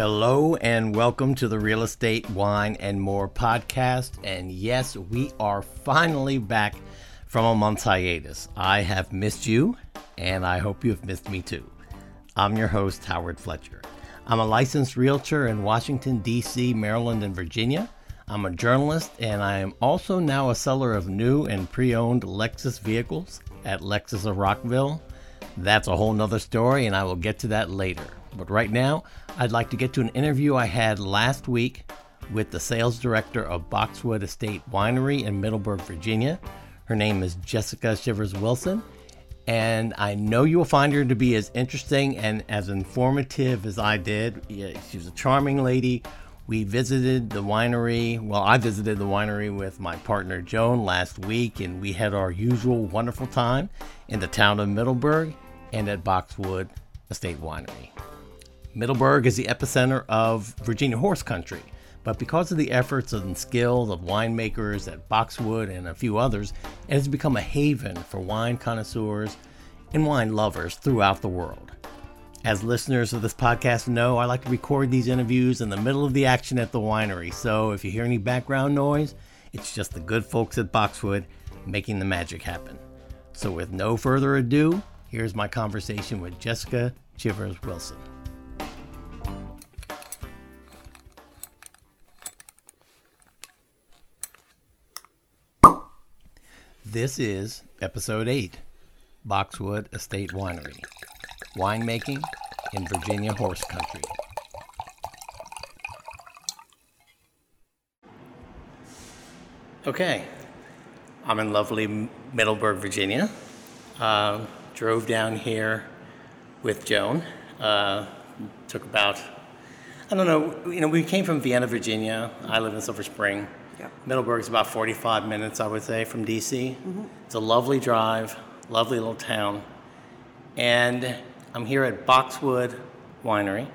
Hello and welcome to the Real Estate, Wine, and More podcast. And yes, we are finally back from a month's hiatus. I have missed you, and I hope you have missed me too. I'm your host, Howard Fletcher. I'm a licensed realtor in Washington, D.C., Maryland, and Virginia. I'm a journalist, and I am also now a seller of new and pre owned Lexus vehicles at Lexus of Rockville. That's a whole nother story, and I will get to that later. But right now, I'd like to get to an interview I had last week with the sales director of Boxwood Estate Winery in Middleburg, Virginia. Her name is Jessica Shivers Wilson, and I know you will find her to be as interesting and as informative as I did. She's a charming lady. We visited the winery. Well, I visited the winery with my partner Joan last week, and we had our usual wonderful time in the town of Middleburg and at Boxwood Estate Winery. Middleburg is the epicenter of Virginia horse country, but because of the efforts and skills of winemakers at Boxwood and a few others, it has become a haven for wine connoisseurs and wine lovers throughout the world. As listeners of this podcast know, I like to record these interviews in the middle of the action at the winery, so if you hear any background noise, it's just the good folks at Boxwood making the magic happen. So, with no further ado, here's my conversation with Jessica Chivers Wilson. This is episode 8 Boxwood Estate Winery Winemaking in Virginia Horse Country. Okay, I'm in lovely Middleburg, Virginia. Uh, drove down here with Joan. Uh, took about, I don't know, you know, we came from Vienna, Virginia. I live in Silver Spring. Yep. Middleburg's about 45 minutes, I would say, from DC. Mm-hmm. It's a lovely drive, lovely little town. And I'm here at Boxwood Winery,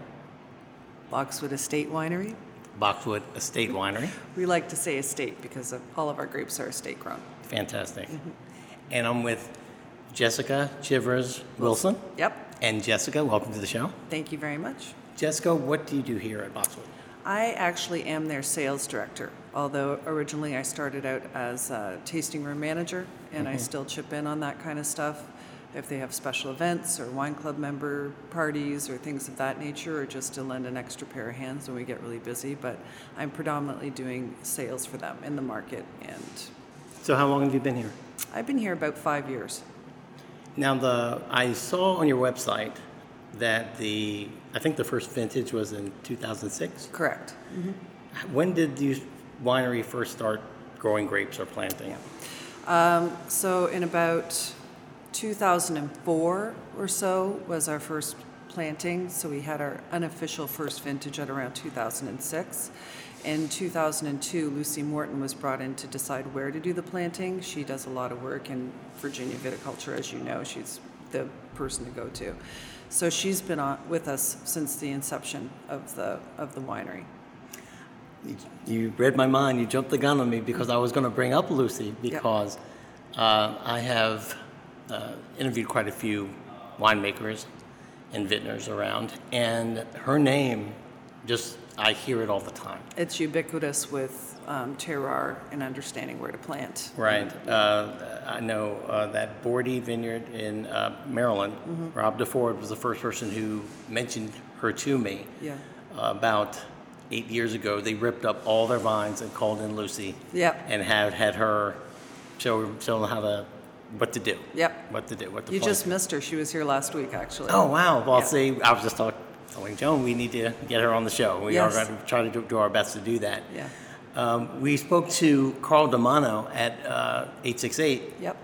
Boxwood Estate Winery. Boxwood Estate Winery. We like to say estate because of, all of our grapes are estate grown. Fantastic. Mm-hmm. And I'm with Jessica Chivers Wilson. Yep. And Jessica, welcome to the show. Thank you very much. Jessica, what do you do here at Boxwood? I actually am their sales director, although originally I started out as a tasting room manager, and I mm-hmm. still chip in on that kind of stuff. If they have special events or wine club member parties or things of that nature, or just to lend an extra pair of hands when we get really busy. But I'm predominantly doing sales for them in the market, and So, how long have you been here? I've been here about five years. Now, the I saw on your website that the I think the first vintage was in 2006. Correct. When did the winery first start growing grapes or planting? It? Um, so in about 2004 or so was our first planting. So we had our unofficial first vintage at around 2006. In 2002, Lucy Morton was brought in to decide where to do the planting. She does a lot of work in Virginia viticulture, as you know. She's the person to go to. So she's been on, with us since the inception of the of the winery. You- read my mind. You jumped the gun on me because I was going to bring up Lucy because uh, I have uh, interviewed quite a few winemakers and vintners around, and her name just I hear it all the time. It's ubiquitous with um, terroir and understanding where to plant. Right. Uh, I know uh, that Boordy Vineyard in uh, Maryland, Rob Deford was the first person who mentioned her to me. Yeah. About eight years ago, they ripped up all their vines and called in Lucy. Yep. And had had her show show them how to what to do. Yep. What to do. What to You just missed her. She was here last week, actually. Oh wow! Well, see, I was just talking, telling Joan we need to get her on the show. We Yes. are going to try to do, do our best to do that. Yeah. Um, we spoke to Carl DiManno at uh, 868 Yep.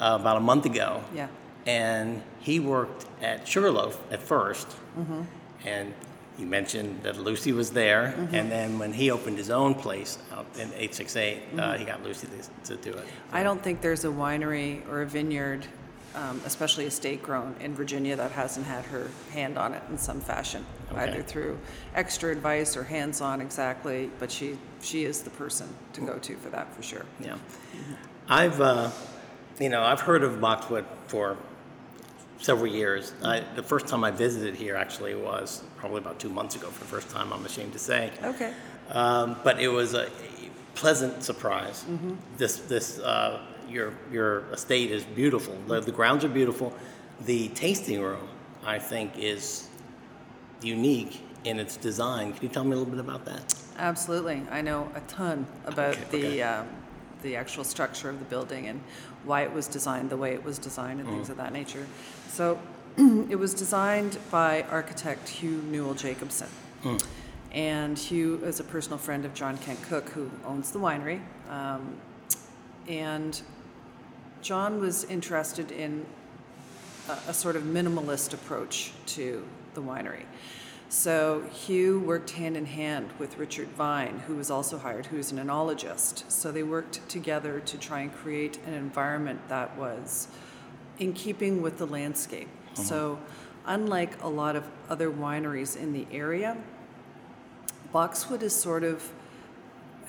uh, about a month ago. Yeah. And he worked at Sugarloaf at 1st Mm-hmm. And you mentioned that Lucy was there. Mm-hmm. And then when he opened his own place out in 868, uh, Mm-hmm. he got Lucy to, to do it. I don't think there's a winery or a vineyard, um, especially estate grown in Virginia, that hasn't had her hand on it in some fashion, Okay. either through extra advice or hands on exactly. But she, she is the person to go to for that, for sure. Yeah. I've, uh, you know, I've heard of Boxwood for several years. I, the first time I visited here actually was probably about two months ago for the first time, I'm ashamed to say. Okay. Um, but it was a pleasant surprise. This, this, uh, your, your estate is beautiful. The, the grounds are beautiful. The tasting room, I think, is unique in its design. Can you tell me a little bit about that? Absolutely. I know a ton about Okay, the okay. um, the actual structure of the building and why it was designed the way it was designed and Mm. things of that nature. So it was designed by architect Hugh Newell Jacobsen. Mm. And Hugh is a personal friend of John Kent Cooke, who owns the winery. Um, and John was interested in a, a sort of minimalist approach to the winery. So Hugh worked hand in hand with Richard Vine, who was also hired, who's an enologist. So they worked together to try and create an environment that was in keeping with the landscape. So, unlike a lot of other wineries in the area, Boxwood is sort of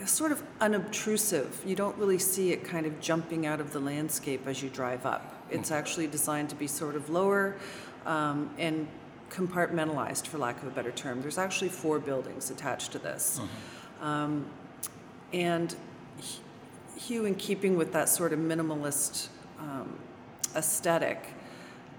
sort of unobtrusive. You don't really see it kind of jumping out of the landscape as you drive up. It's actually designed to be sort of lower um, and compartmentalized, for lack of a better term. There's actually four buildings attached to this. Um, and Hugh, in keeping with that sort of minimalist um, aesthetic,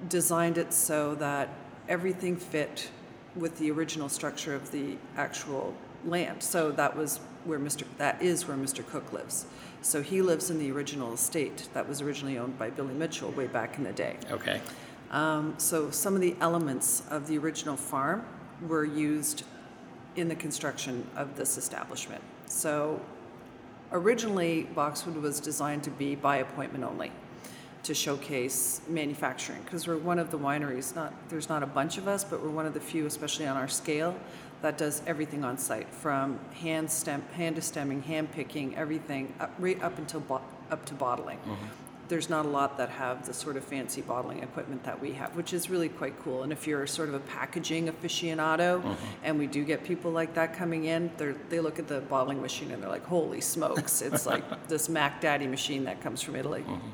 designed it so that everything fit with the original structure of the actual land. So that was where Mr. That is where Mr. Cooke lives. So he lives in the original estate that was originally owned by Billy Mitchell way back in the day. Okay. Um, so some of the elements of the original farm were used in the construction of this establishment. So originally, Boxwood was designed to be by appointment only, to showcase manufacturing, because we're one of the wineries. Not there's not a bunch of us, but we're one of the few, especially on our scale, that does everything on site, from hand stem, hand to stemming, hand picking, everything, up, right up until bo- up to bottling mm-hmm. there's not a lot that have the sort of fancy bottling equipment that we have, which is really quite cool. And if you're sort of a packaging aficionado, mm-hmm. and we do get people like that coming in, they they look at the bottling machine and they're like, "Holy smokes! It's like this Mac Daddy machine that comes from Italy." Mm-hmm.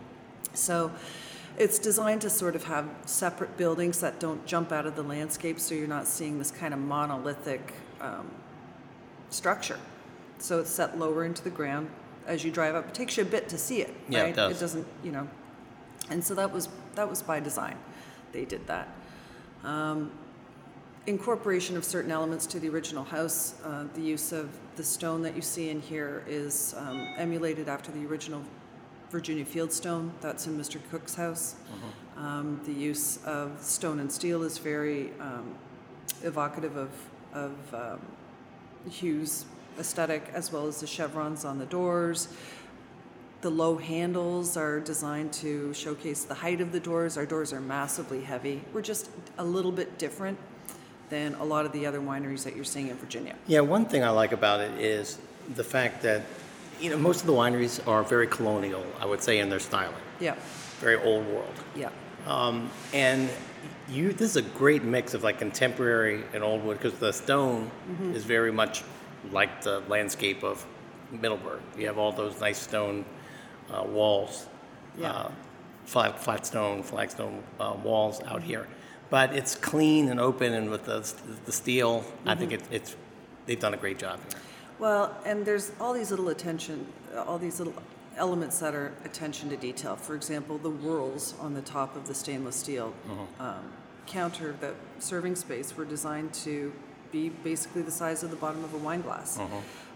So. It's designed to sort of have separate buildings that don't jump out of the landscape, so you're not seeing this kind of monolithic um, structure. So it's set lower into the ground as you drive up. It takes you a bit to see it, Yeah, it right? does. doesn't, you know. And so that was that was by design. They did that. Um, incorporation of certain elements to the original house. Uh, the use of the stone that you see in here is um, emulated after the original Virginia Fieldstone. That's in Mr. Cooke's house. Um, the use of stone and steel is very um, evocative of, of um, Hugh's aesthetic, as well as the chevrons on the doors. The low handles are designed to showcase the height of the doors. Our doors are massively heavy. We're just a little bit different than a lot of the other wineries that you're seeing in Virginia. Yeah, one thing I like about it is the fact that, you know, most of the wineries are very colonial, I would say, in their styling, Yeah, very old world. yeah, Um, and you, this is a great mix of like contemporary and old wood because the stone is very much like the landscape of Middleburg. You have all those nice stone uh, walls, Yeah. uh, flat, flat stone, flagstone uh, walls out here. But it's clean and open, and with the, the steel, I think it, it's they've done a great job here. Well, and there's all these little attention, all these little elements that are attention to detail. For example, the whorls on the top of the stainless steel um, counter, the serving space, were designed to be basically the size of the bottom of a wine glass.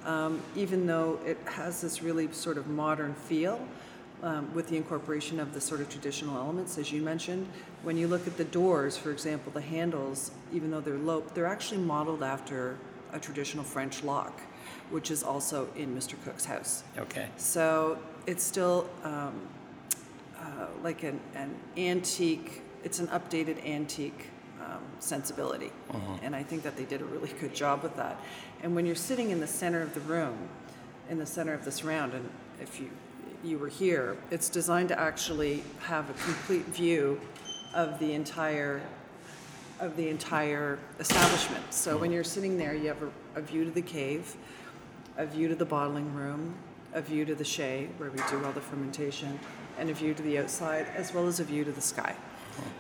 Um, even though it has this really sort of modern feel, um, with the incorporation of the sort of traditional elements, as you mentioned. When you look at the doors, for example, the handles, even though they're low, they're actually modeled after a traditional French lock, which is also in Mr. Cooke's house. Okay. So it's still um, uh, like an, an antique, it's an updated antique um, sensibility. And I think that they did a really good job with that. And when you're sitting in the center of the room, in the center of this round, and if you you were here, it's designed to actually have a complete view of the entire of the entire establishment. So when you're sitting there, you have a, a view to the cave, a view to the bottling room, a view to the chai where we do all the fermentation, and a view to the outside, as well as a view to the sky.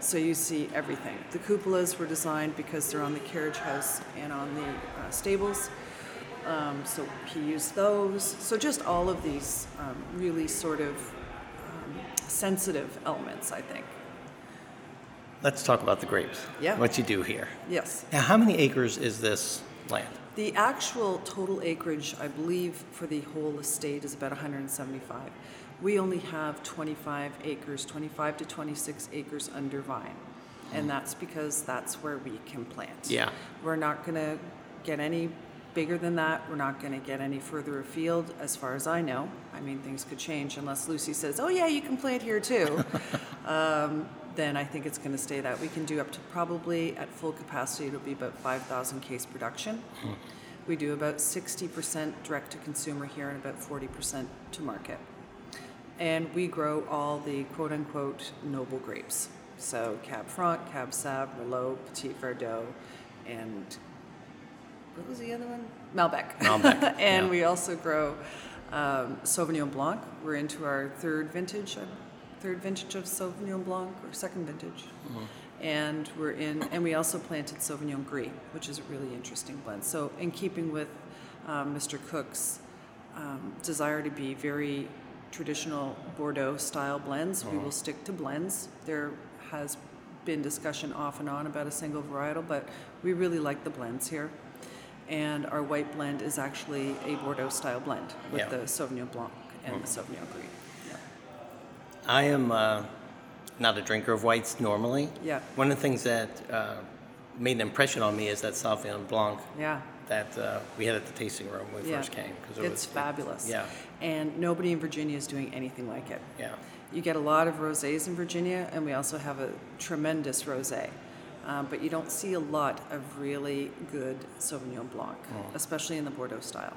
So you see everything. The cupolas were designed because they're on the carriage house and on the uh, stables. Um, so he used those. So just all of these um, really sort of um, sensitive elements, I think. Let's talk about the grapes. Yeah. What you do here. Yes. Now, how many acres is this land? The actual total acreage, I believe, for the whole estate is about 175. We only have 25 acres, 25 to 26 acres under vine. And that's because that's where we can plant. Yeah. We're not going to get any bigger than that. We're not going to get any further afield, as far as I know. I mean, things could change unless Lucy says, oh, yeah, you can plant here too. um, then I think it's going to stay that. We can do up to probably at full capacity, it'll be about 5,000 case production. We do about 60% direct to consumer here and about 40% to market. And we grow all the quote unquote noble grapes. So Cab Franc, Cab Sauv, Merlot, Petit Verdot, and what was the other one? Malbec. Malbec, and yeah. we also grow um, Sauvignon Blanc. We're into our third vintage, uh, third vintage of Sauvignon Blanc, or second vintage. And we're in, and we also planted Sauvignon Gris, which is a really interesting blend. So, in keeping with um, Mr. Cooke's um, desire to be very traditional Bordeaux style blends, we will stick to blends. There has been discussion off and on about a single varietal, but we really like the blends here. And our white blend is actually a Bordeaux style blend with Yeah. the Sauvignon Blanc and the Sauvignon Gris. Yeah. I am uh, not a drinker of whites normally. Yeah. One of the things that uh, made an impression on me is that Sauvignon Blanc Yeah. that uh, we had at the tasting room when we Yeah. first came. 'cause it It's was, fabulous. Yeah, And nobody in Virginia is doing anything like it. yeah. You get a lot of rosés in Virginia, and we also have a tremendous rosé. Um, but you don't see a lot of really good Sauvignon Blanc, Oh. especially in the Bordeaux style.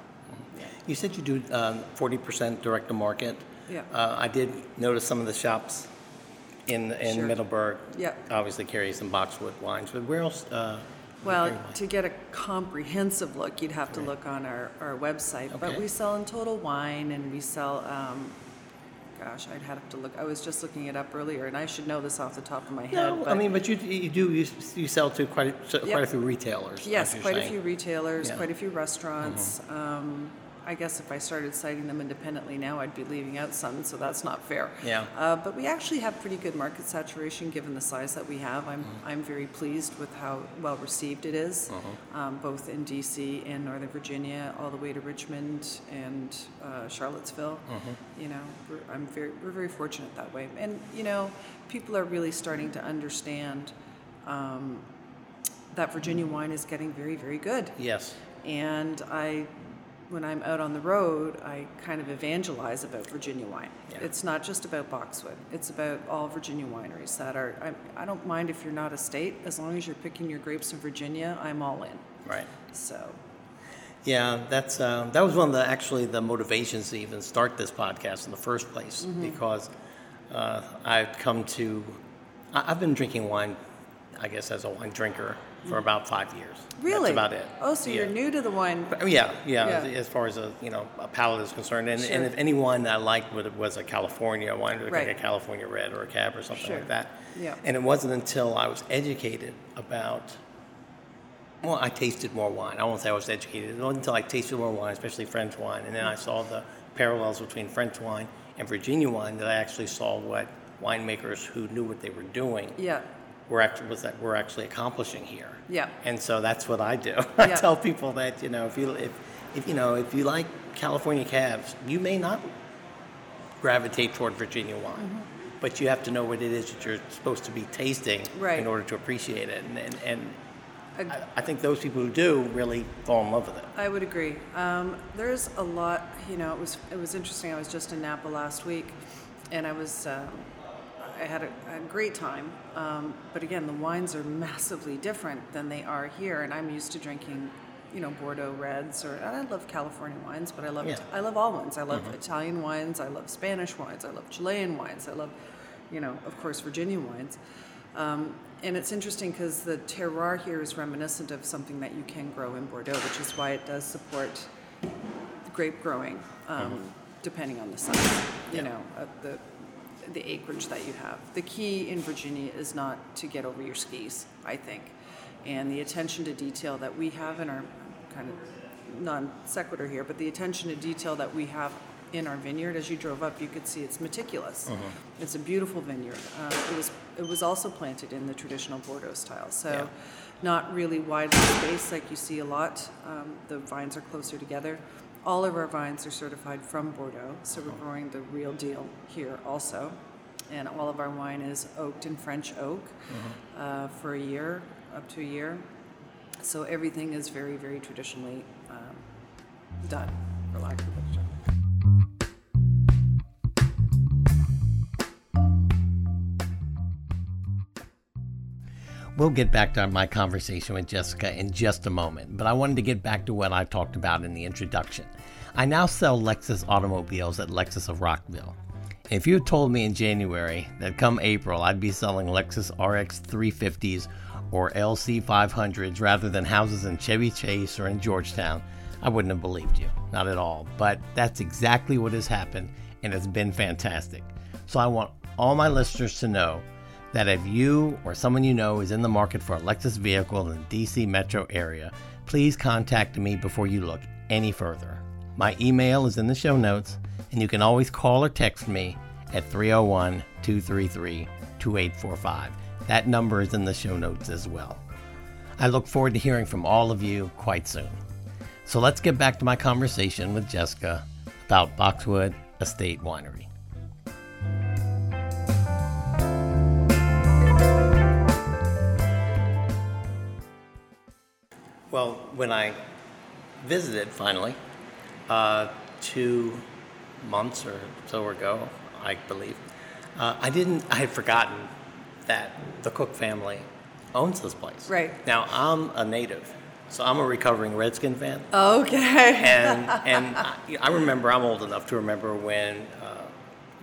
You said you do um, 40% direct to market. Yeah. Uh, I did notice some of the shops in in Sure. Middleburg. Yeah. Obviously carry some boxwood wines, but where else? Uh, Well, to get a comprehensive look, you'd have to look on our, our website. But Okay. we sell in total wine and we sell, um, gosh, I'd have to look. I was just looking it up earlier and I should know this off the top of my head. no, I but mean, but you you do you, you sell to quite a, so- Yep. quite a few retailers. as Yes, you're quite a saying. few retailers, Yeah. Mm-hmm. quite a few restaurants. Um, I guess if I started citing them independently now, I'd be leaving out some, so that's not fair. Yeah. Uh, but we actually have pretty good market saturation given the size that we have. I'm, Mm-hmm. I'm very pleased with how well received it is, um, both in DC and Northern Virginia, all the way to Richmond and uh, Charlottesville. Mm-hmm. You know, we're, I'm very, we're very fortunate that way. And, you know, people are really starting to understand um, that Virginia wine is getting very, very good. Yes. And I, when I'm out on the road, I kind of evangelize about Virginia wine. Yeah. It's not just about Boxwood. It's about all Virginia wineries that are. I, I don't mind if you're not a state, as long as you're picking your grapes in Virginia. I'm all in. Right. So, Yeah, that's um, that was one of the actually the motivations to even start this podcast in the first place Mm-hmm. because uh, I've come to I've been drinking wine, I guess as a wine drinker for about five years. Really, that's about it. Oh, so you're new to the wine. Oh, yeah, yeah, Yeah. As, far as a you know a palate is concerned, and, Sure. and if any wine that I liked was, was a California wine, like Right. a California Red or a Cab or something Sure. like that. Yeah. And it wasn't until I was educated about. Well, I tasted more wine. I won't say I was educated. It wasn't until I tasted more wine, especially French wine, and then I saw the parallels between French wine and Virginia wine that I actually saw what winemakers who knew what they were doing Yeah, were actually was that we're actually accomplishing here. Yeah. And so that's what I do. I Yeah. tell people that you know if you if, if you know if you like California cabs, you may not gravitate toward Virginia wine, Mm-hmm. but you have to know what it is that you're supposed to be tasting Right. in order to appreciate it. And and, and I, I think those people who do really fall in love with it. I would agree. Um, there's a lot. You know, it was it was interesting. I was just in Napa last week, and I was um, I had a, a great time. Um, but again, the wines are massively different than they are here, and I'm used to drinking, you know, Bordeaux reds or I love California wines, but I love Yeah. Mm-hmm. I love all wines. I love Italian wines. I love Spanish wines. I love Chilean wines. I love, you know, of course, Virginia wines. Um, and it's interesting because the terroir here is reminiscent of something that you can grow in Bordeaux, which is why it does support grape growing, um, depending on the size. You Yeah. know, uh, the the acreage that you have. The key in Virginia is not to get over your skis, I think. And the attention to detail that we have in our kind of non sequitur here, but the attention to detail that we have in our vineyard, as you drove up, you could see it's meticulous. Uh-huh. It's a beautiful vineyard. Um, it was it was also planted in the traditional Bordeaux style, so Yeah. not really widely spaced like you see a lot. Um, the vines are closer together. All of our vines are certified from Bordeaux, so we're growing the real deal here also. And all of our wine is oaked in French oak uh, for a year, up to a year. So everything is very, very traditionally um, done, for lack of a better We'll get back to my conversation with Jessica in just a moment, but I wanted to get back to what I talked about in the introduction. I now sell Lexus automobiles at Lexus of Rockville. If you told me in January that come April I'd be selling Lexus RX 350s or LC 500s rather than houses in Chevy Chase or in Georgetown, I wouldn't have believed you. Not at all. But that's exactly what has happened, and it's been fantastic. So I want all my listeners to know that if you or someone you know is in the market for a Lexus vehicle in the DC metro area, please contact me before you look any further. My email is in the show notes, and you can always call or text me at 301 233 2845. That number is in the show notes as well. I look forward to hearing from all of you quite soon. So let's get back to my conversation with Jessica about Boxwood Estate Winery. Well, when I visited finally, uh, two months or so ago, I believe, uh, I didn't, I had forgotten that the Cooke family owns this place. Right. Now, I'm a native, so I'm a recovering Redskin fan. Okay. And, and I, I remember, I'm old enough to remember when uh,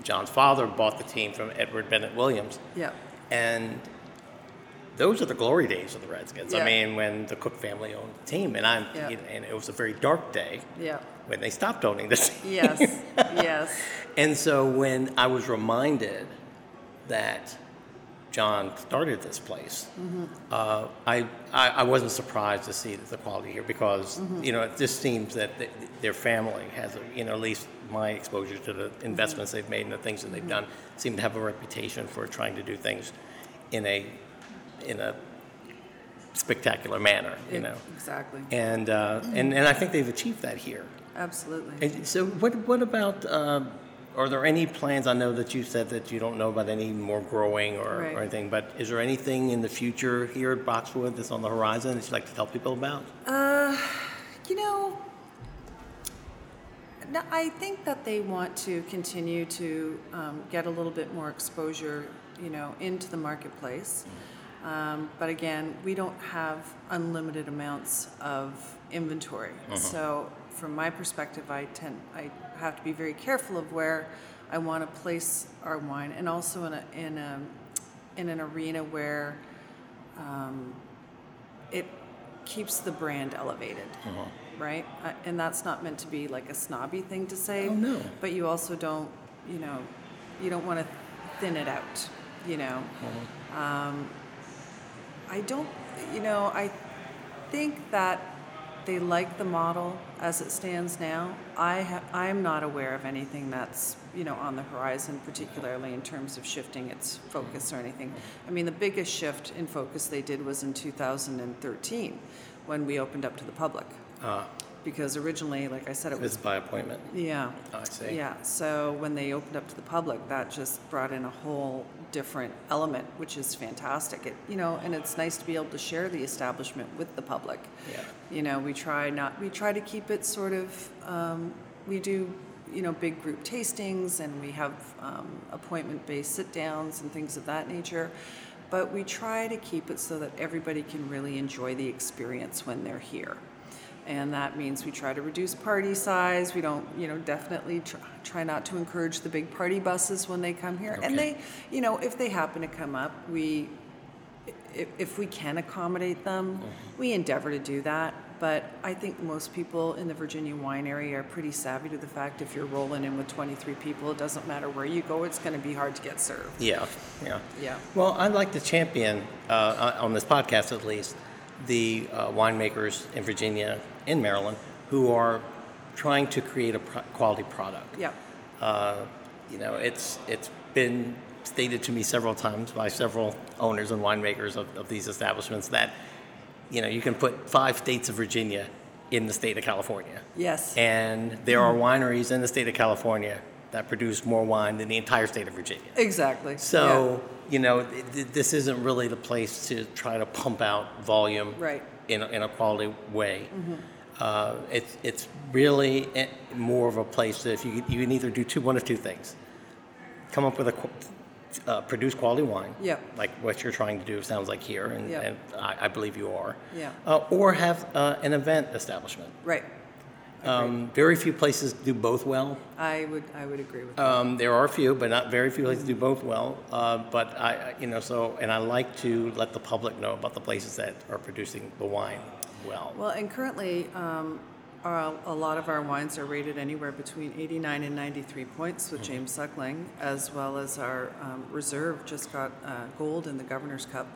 John's father bought the team from Edward Bennett Williams. Yeah. And those are the glory days of the Redskins. I mean, when the Cooke family owned the team, and I'm, Yeah. and it was a very dark day Yeah. when they stopped owning the team. Yes. yes. And so when I was reminded that John started this place, Mm-hmm. uh, I, I I wasn't surprised to see the quality here because Mm-hmm. you know it just seems that th- their family has a, you know at least my exposure to the Mm-hmm. investments they've made and the things that they've done seem to have a reputation for trying to do things in a in a spectacular manner, you know. Exactly. And, uh, and and I think they've achieved that here. Absolutely. And so, what what about? Uh, are there any plans? I know that you said that you don't know about any more growing or, Right. or anything, but is there anything in the future here at Boxwood that's on the horizon that you'd like to tell people about? Uh, you know, no, I think that they want to continue to um, get a little bit more exposure, you know, into the marketplace. Um, but again, we don't have unlimited amounts of inventory. So, from my perspective, I tend I have to be very careful of where I want to place our wine, and also in a in a in an arena where um, it keeps the brand elevated, right? Uh, and that's not meant to be like a snobby thing to say. Oh, no. But you also don't, you know, you don't want to thin it out, you know. Um, I don't, you know, I think that they like the model as it stands now. I ha- I'm not aware of anything that's, you know, on the horizon, particularly in terms of shifting its focus or anything. I mean, the biggest shift in focus they did was in 2013 when we opened up to the public. Uh, Because originally, like I said, it was by appointment. yeah. I see. Yeah, so when they opened up to the public, that just brought in a whole different element, which is fantastic. It, you know, and it's nice to be able to share the establishment with the public. Yeah. You know, we try not, we try to keep it sort of, um, we do, you know, big group tastings and we have um, appointment-based sit-downs and things of that nature. But we try to keep it so that everybody can really enjoy the experience when they're here and that means we try to reduce party size. We don't, you know, definitely try, try not to encourage the big party buses when they come here. And they, you know, if they happen to come up, we if, if we can accommodate them, we endeavor to do that. But I think most people in the Virginia wine area are pretty savvy to the fact if you're rolling in with 23 people, it doesn't matter where you go, it's going to be hard to get served. Yeah, yeah. Yeah. Well, I'd like to champion, uh, on this podcast at least, the uh, winemakers in Virginia, in Maryland, who are trying to create a pro- quality product. Yeah. Uh, you know, it's it's been stated to me several times by several owners and winemakers of, of these establishments that, you know, you can put five states of Virginia in the state of California. Yes. And there are wineries in the state of California that produce more wine than the entire state of Virginia. exactly. So, you know, th- th- this isn't really the place to try to pump out volume Right. In, a, in a quality way. Uh, it's, it's really more of a place that if you, you can either do two, one of two things. Come up with a, uh, produce quality wine. Yep. Like what you're trying to do, sounds like here, and, and I, I believe you are. Yeah. Uh, or have uh, an event establishment. Right. Um, very few places do both well. I would I would agree with that. Um, there are a few, but not very few places do both well. Uh, but I, you know, so and I like to let the public know about the places that are producing the wine well. Well, and currently, um, our, a lot of our wines are rated anywhere between 89 and 93 points with James Suckling, as well as our um, reserve just got uh, gold in the Governor's Cup.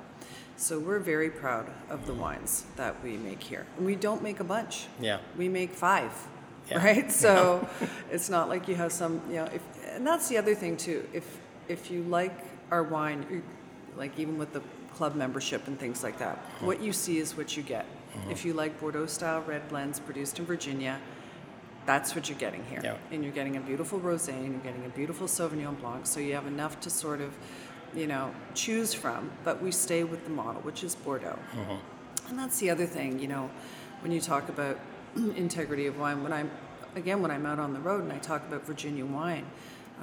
So we're very proud of the wines that we make here. And we don't make a bunch. Yeah. We make five, Yeah. right? So it's not like you have some, you know, if, and that's the other thing too. If if you like our wine, like even with the club membership and things like that, uh-huh. what you see is what you get. Uh-huh. If you like Bordeaux style red blends produced in Virginia, that's what you're getting here. Yeah. And you're getting a beautiful rosé, and you're getting a beautiful Sauvignon Blanc. So you have enough to sort of, you know, choose from. But we stay with the model, which is Bordeaux. And that's the other thing, you know, when you talk about integrity of wine. When I'm, again, when I'm out on the road and I talk about Virginia wine,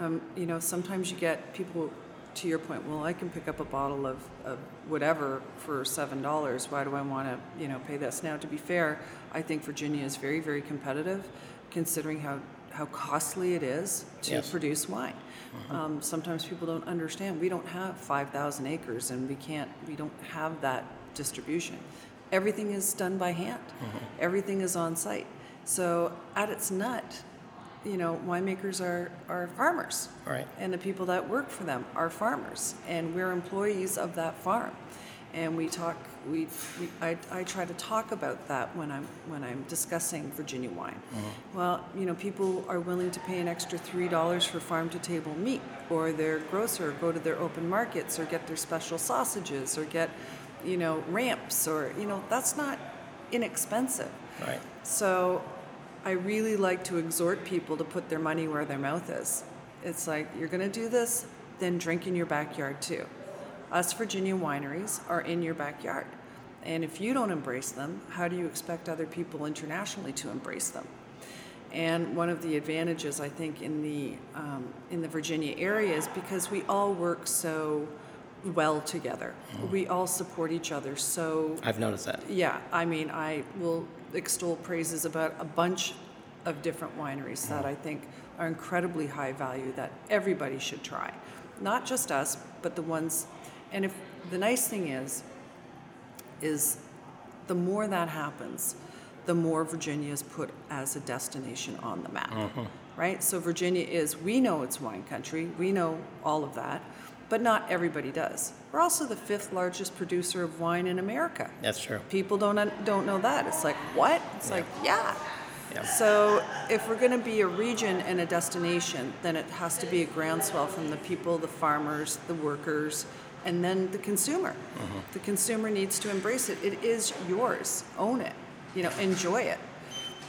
um, you know, sometimes you get people, to your point, well, I can pick up a bottle of, of whatever for seven dollars. Why do I want to, you know, pay this? Now, to be fair, I think Virginia is very, very competitive, considering how how costly it is to Yes. produce wine. Um, sometimes people don't understand. We don't have 5,000 acres and we can't, we don't have that distribution. Everything is done by hand, everything is on site. So, at its nut, you know, winemakers are, are farmers. Right. And the people that work for them are farmers. And we're employees of that farm. And we talk, we, we I, I try to talk about that when I'm, when I'm discussing Virginia wine. Uh-huh. Well, you know, people are willing to pay an extra $3 for farm to table meat, or their grocer go to their open markets, or get their special sausages, or get, you know, ramps, or, you know, that's not inexpensive. Right. So I really like to exhort people to put their money where their mouth is. It's like, you're going to do this, then drink in your backyard too. Us Virginia wineries are in your backyard. And if you don't embrace them, how do you expect other people internationally to embrace them? And one of the advantages, I think, in the um, in the Virginia area is because we all work so well together. We all support each other so I've noticed that. yeah, I mean, I will extol praises about a bunch of different wineries that I think are incredibly high value that everybody should try. Not just us, but the ones. And if the nice thing is, is the more that happens, the more Virginia is put as a destination on the map. Uh-huh. Right? So Virginia is, we know it's wine country, we know all of that, but not everybody does. We're also the fifth largest producer of wine in America. That's true. People don't don't know that. It's like, what? It's like, yeah. Yeah. So if we're going to be a region and a destination, then it has to be a groundswell from the people, the farmers, the workers, and then the consumer. Mm-hmm. The consumer needs to embrace it. It is yours. Own it. You know, enjoy it.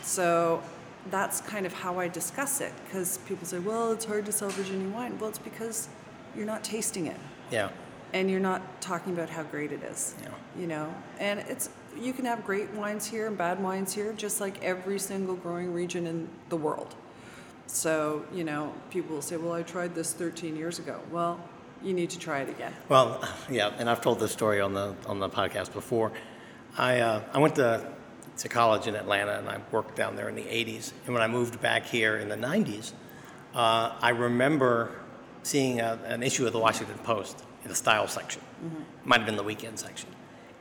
So that's kind of how I discuss it because people say, well, it's hard to sell Virginia wine. Well, it's because you're not tasting it Yeah. and you're not talking about how great it is. Yeah. You know, and it's you can have great wines here and bad wines here, just like every single growing region in the world. So you know, people will say, "Well, I tried this 13 years ago." Well, you need to try it again. Well, yeah, and I've told this story on the on the podcast before. I uh, I went to to college in Atlanta and I worked down there in the '80s. And when I moved back here in the '90s, uh, I remember seeing a, an issue of the Washington Post in the style section. Might have been the weekend section.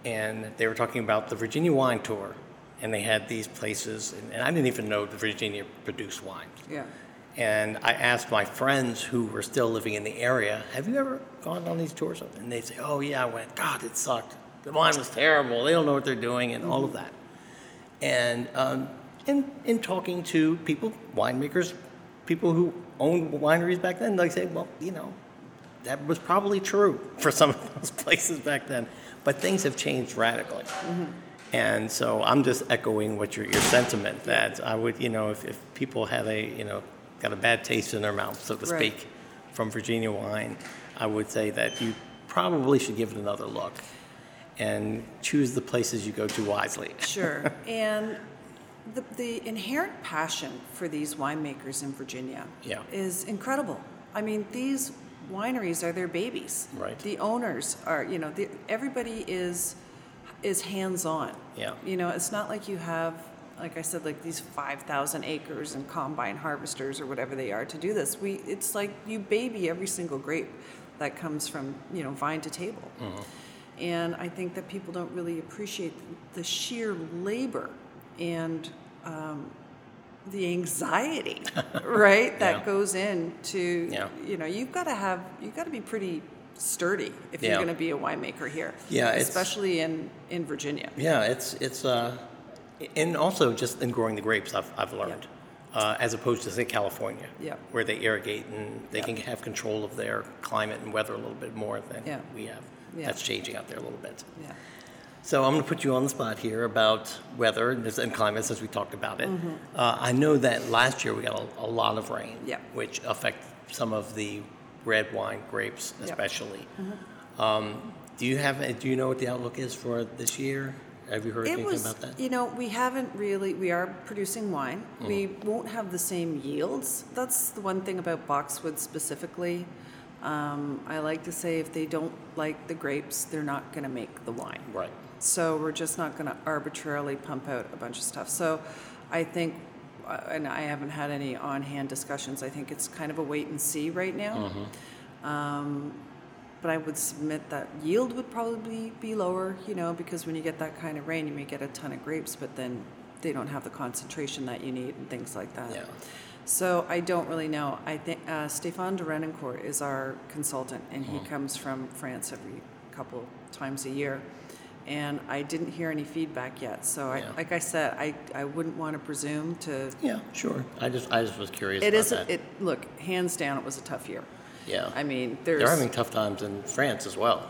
And they were talking about the Virginia wine tour. And they had these places, and, and I didn't even know that Virginia produced wine. Yeah. And I asked my friends who were still living in the area, have you ever gone on these tours? And they say, oh, yeah, I went. God, it sucked. The wine was terrible. They don't know what they're doing, and all of that. And um, in, in talking to people, winemakers, people who owned wineries back then, they say, well, you know, that was probably true for some of those places back then. But things have changed radically. And so I'm just echoing what your, your sentiment that I would, you know, if, if people had a, you know, got a bad taste in their mouth, so to Right. speak, from Virginia wine, I would say that you probably should give it another look and choose the places you go to wisely. Sure. and the, the inherent passion for these winemakers in Virginia Yeah. is incredible. I mean, these wineries are their babies. Right. The owners are, you know, the, everybody is is hands on. Yeah. You know, it's not like you have, like I said, like these five thousand acres and combine harvesters or whatever they are to do this. We, it's like you baby every single grape that comes from you know vine to table. And I think that people don't really appreciate the sheer labor and um, the anxiety, right, that Yeah. goes into, Yeah. you know, you've got to have, you've got to be pretty sturdy if Yeah. you're going to be a winemaker here. Yeah, Especially in, in Virginia. Yeah, it's it's uh, and also just in growing the grapes, I've I've learned, uh, as opposed to say California, Yeah. where they irrigate and they Yeah. can have control of their climate and weather a little bit more than Yeah. we have. Yeah. That's changing out there a little bit. Yeah. So I'm going to put you on the spot here about weather and climate since we talked about it. Uh, I know that last year we got a, a lot of rain, Mm-hmm. Yeah. which affect some of the red wine grapes Yeah. Mm-hmm. especially. Um, do you have do you know what the outlook is for this year? Have you heard It anything was, about that? you know, we haven't really, we are producing wine. Mm. We won't have the same yields. That's the one thing about boxwood specifically. Um, I like to say if they don't like the grapes, they're not going to make the wine. Right. So we're just not going to arbitrarily pump out a bunch of stuff. So I think, uh, and I haven't had any on-hand discussions. I think it's kind of a wait and see right now. Um, but I would submit that yield would probably be lower, you know, because when you get that kind of rain, you may get a ton of grapes, but then they don't have the concentration that you need and things like that. Yeah. So I don't really know. I think uh, Stéphane Derenoncourt is our consultant, and he comes from France every couple times a year. And I didn't hear any feedback yet. So, I, Yeah. like I said, I, I wouldn't want to presume to. Yeah, sure. I just I just was curious It about is. that. It look hands down. It was a tough year. Yeah. I mean, there's. They're having tough times in France as well,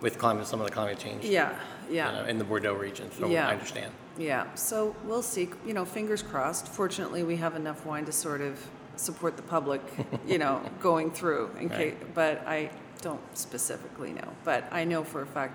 with climate some of the climate change. Yeah, yeah. You know, in the Bordeaux region, so Yeah. I understand. Yeah, so we'll see. You know, fingers crossed. Fortunately, we have enough wine to sort of support the public, you know, going through. In Right. case, but I don't specifically know. But I know for a fact,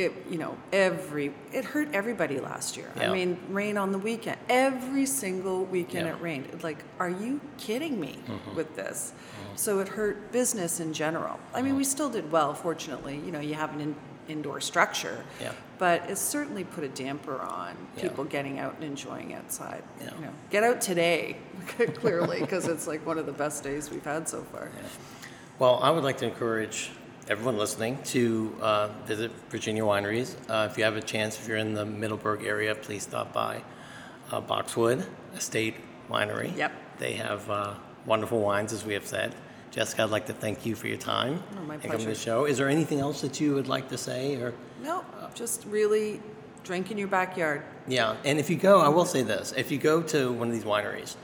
it. You know, every it hurt everybody last year. Yeah. I mean, rain on the weekend. Every single weekend Yeah. it rained. Like, are you kidding me Mm-hmm. with this? So it hurt business in general. I mean, we Mm-hmm. still did well. Fortunately, you know, you have an in, indoor structure Yeah. but it certainly put a damper on people getting out and enjoying outside. Yeah. You know, get out today, clearly, because it's like one of the best days we've had so far. Well, I would like to encourage everyone listening to uh, visit Virginia wineries. Uh, if you have a chance, if you're in the Middleburg area, please stop by uh, Boxwood Estate Winery. Yep. They have uh, wonderful wines, as we have said. Jessica, I'd like to thank you for your time Oh, my and coming to the show. Is there anything else that you would like to say, or? No, just really drink in your backyard. Yeah, and if you go, I will say this: if you go to one of these wineries,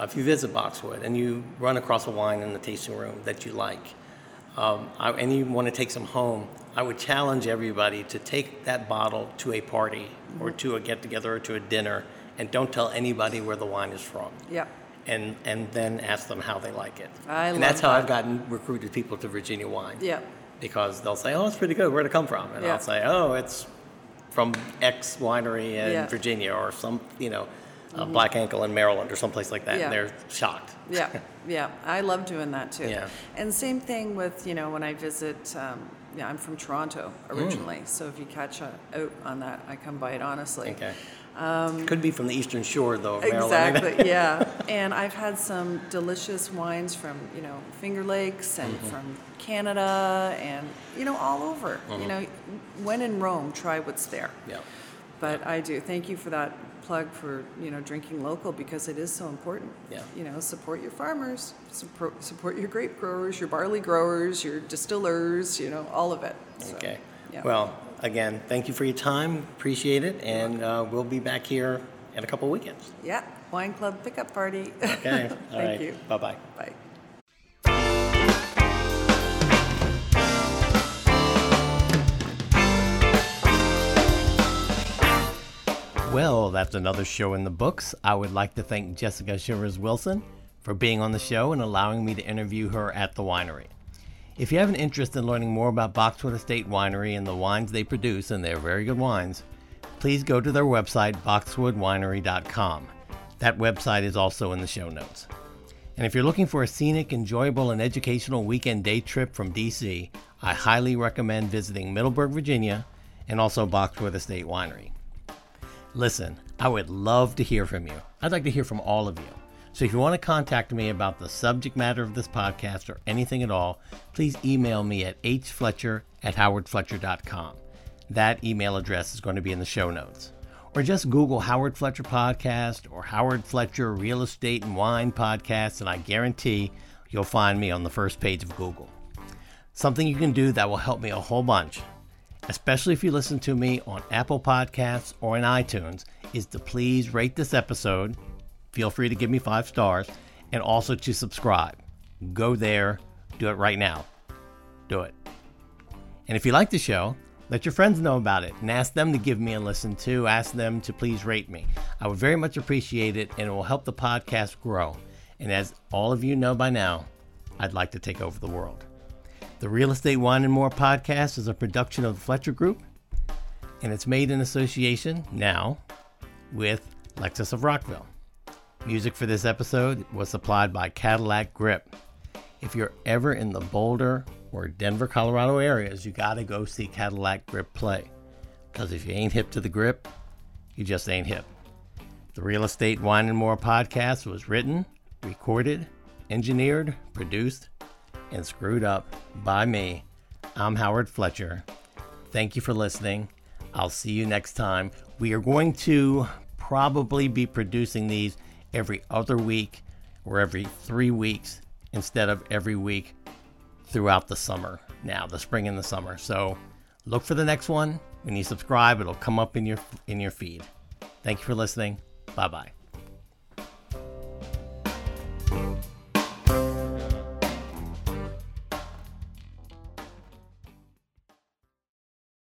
uh, if you visit Boxwood and you run across a wine in the tasting room that you like, um, I, and you want to take some home, I would challenge everybody to take that bottle to a party or to a get together or to a dinner, and don't tell anybody where the wine is from. Yep. And, and then ask them how they like it. I and that's how that. I've gotten recruited people to Virginia wine Yep. because they'll say, "Oh, it's pretty good. Where'd it come from?" And Yeah. I'll say, "Oh, it's from X winery in Yeah. Mm-hmm. Virginia or some, you know, uh, Black Ankle in Maryland or someplace like that." Yeah. And they're shocked. Yeah, yeah. I love doing that too. Yeah. And same thing with, you know, when I visit, um, yeah, I'm from Toronto Mm. originally. So if you catch a, out on that, I come by it honestly. Okay. Could be from the Eastern Shore, though. of Maryland. Exactly, yeah. And I've had some delicious wines from, you know, Finger Lakes and Mm-hmm. from Canada and, you know, all over. Mm-hmm. You know, when in Rome, try what's there. Yeah. But I do. Thank you for that plug for, you know, drinking local because it is so important. Yeah. You know, support your farmers, support, support your grape growers, your barley growers, your distillers, you know, all of it. So, Okay. yeah. Well, again, thank you for your time. Appreciate it. And uh, we'll be back here in a couple of weekends. Yeah, wine club pickup party. Okay. All Thank right. you. Bye bye. Bye. Well, that's another show in the books. I would like to thank Jessica Shivers Wilson for being on the show and allowing me to interview her at the winery. If you have an interest in learning more about Boxwood Estate Winery and the wines they produce, and they're very good wines, please go to their website, boxwoodwinery.com. That website is also in the show notes. And if you're looking for a scenic, enjoyable, and educational weekend day trip from DC, I highly recommend visiting Middleburg, Virginia, and also Boxwood Estate Winery. Listen, I would love to hear from you. I'd like to hear from all of you. So if you want to contact me about the subject matter of this podcast or anything at all, please email me at hfletcher at howardfletcher.com. That email address is going to be in the show notes. Or just Google Howard Fletcher Podcast or Howard Fletcher Real Estate and Wine Podcast, and I guarantee you'll find me on the first page of Google. Something you can do that will help me a whole bunch especially if you listen to me on Apple Podcasts or in iTunes, is to please rate this episode. Feel free to give me five stars and also to subscribe. Go there, do it right now. Do it. And if you like the show, let your friends know about it and ask them to give me a listen too. Ask them to please rate me. I would very much appreciate it and it will help the podcast grow. And as all of you know by now, I'd like to take over the world. The Real Estate Wine and More podcast is a production of the Fletcher Group, and it's made in association now with Lexus of Rockville. Music for this episode was supplied by Cadillac Grip. If you're ever in the Boulder or Denver, Colorado areas, you gotta go see Cadillac Grip play. Because if you ain't hip to the grip, you just ain't hip. The Real Estate Wine and More podcast was written, recorded, engineered, produced, and screwed up by me. I'm Howard Fletcher. Thank you for listening. I'll see you next time. We are going to probably be producing these every other week or every three weeks instead of every week throughout the summer now, the spring and the summer. So look for the next one. When you subscribe, it'll come up in your in your feed. Thank you for listening. Bye bye.